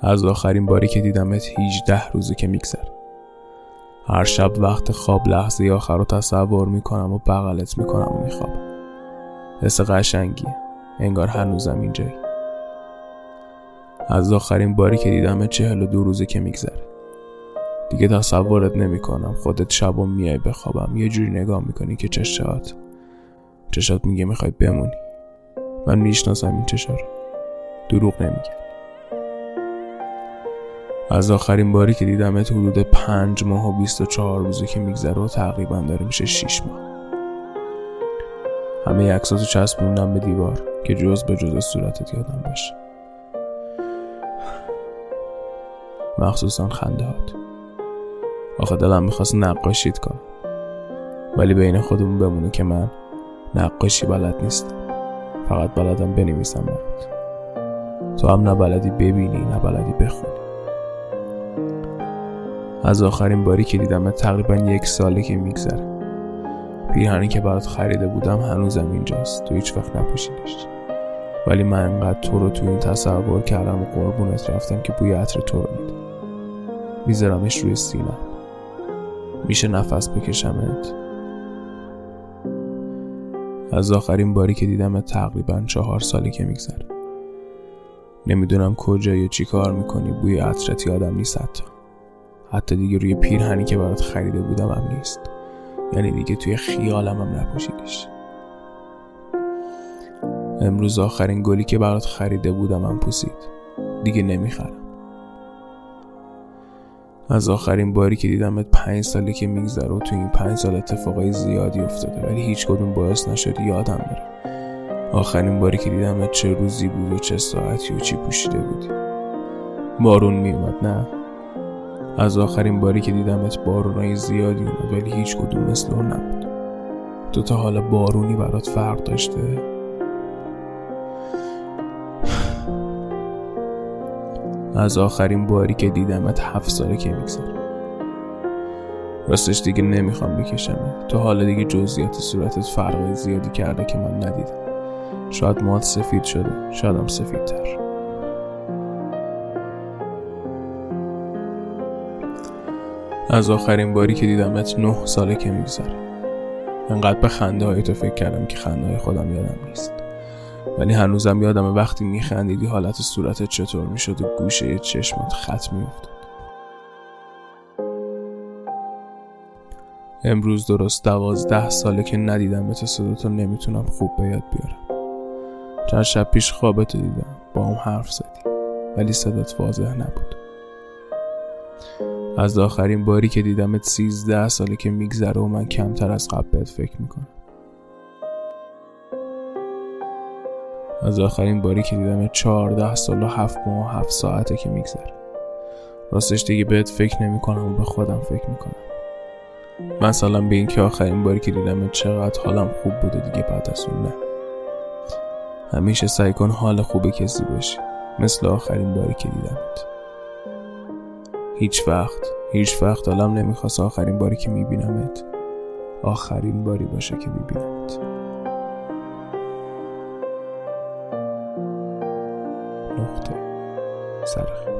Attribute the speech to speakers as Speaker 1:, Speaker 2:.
Speaker 1: از آخرین باری که دیدمت 18 روزه که میگذره. هر شب وقت خواب لحظه آخر رو تصور می‌کنم و بغلت می‌کنم و میخوابم. حس قشنگیه. انگار هنوزم اینجایی. از آخرین باری که دیدم چهل و دو روزه که میگذره. دیگه تصورت نمی‌کنم خودت شب و میای بخوابم. یه جوری نگاه می‌کنی که چشات چشات میگه می‌خوای بمونی. من می‌شناسم این چشا دروغ نمیگم از آخرین باری که دیدمت حدود پنج ماه و چهار روزه که میگذره و تقریبا داره میشه شیش ماه. همه عکساتو چسبوندم به دیوار که جز به جز صورتت یادم باشه. مخصوصا خنده هات. آخه دلم می‌خواست نقاشیت کنم. ولی بین خودمون بمونه که من نقاشی بلد نیستم. فقط بلدم بنویسم برات. تو هم نه بلدی ببینی نه بلدی بخونی. از آخرین باری که دیدم تقریبا یک ساله که میگذره. پیرهنی که برات خریده بودم هنوزم اینجاست. تو هیچ وقت نپوشیدش. ولی من انقدر تو رو تو این تصور کردم و قربونت رفتم که بوی عطر تو رو میده میذارمش روی سینم. میشه نفس بکشمت؟ از آخرین باری که دیدم تقریبا چهار سالی که میگذره. نمی‌دونم کجا یا چی کار می‌کنی. بوی عطرت یادم نیست حتی. حتی دیگه روی پیرهنی که برات خریده بودم هم نیست. یعنی دیگه توی خیالم هم نپوشیدش. امروز آخرین گلی که برات خریده بودم هم پوسید. دیگه نمی‌خرم. از آخرین باری که دیدمت پنج سالی که میگذره و تو این پنج سال اتفاقای زیادی افتاده ولی هیچ کدوم باعث نشد یادم بره. آخرین باری که دیدمت چه روزی بود و چه ساعتی و چی پوشیده بودی. بارون میومد نه؟ از آخرین باری که دیدمت بارونای زیادی اومد ولی هیچ کدوم مثل اون نبود. تو تا حالا بارونی برات فرق داشته؟ از آخرین باری که دیدمت هفت ساله که میگذره. راستش دیگه نمی‌خوام بکشم. تو حالا دیگه جزئیات صورتت فرق زیادی کرده که من ندیدم. شاید مات سفید شده. شایدم سفیدتر. از آخرین باری که دیدمت نه ساله که میگذره. انقدر به خنده های تو فکر کردم که خنده های خودم یادم نیست. ولی هنوزم یادم وقتی میخندیدی حالت صورتت چطور می‌شد و گوشه چشمت خط میافتاد. امروز درست دوازده ساله که ندیدم به تو نمی‌تونم خوب به یاد بیارم. چند شب پیش خوابتو دیدم. با هم حرف زدی ولی صدات واضح نبود. از آخرین باری که دیدمت سیزده ساله که میگذره و من کمتر از قبل بهت فکر می‌کنم. از آخرین باری که دیدم چهارده سال و هفت ماه و هفت ساعته که میگذره. راستش دیگه بهت فکر نمی‌کنم و به خودم فکر می‌کنم. مثلا به اینکه آخرین باری که دیدم چقدر حالم خوب بوده دیگه بعد از اون نه. همیشه سعی کن حال خوب کسی باشی. مثل آخرین باری که دیدمت. هیچ وقت هیچ وقت حالم نمی‌خواست آخرین باری که میبینمت آخرین باری باشه که میبینمت. نقطه. سرخ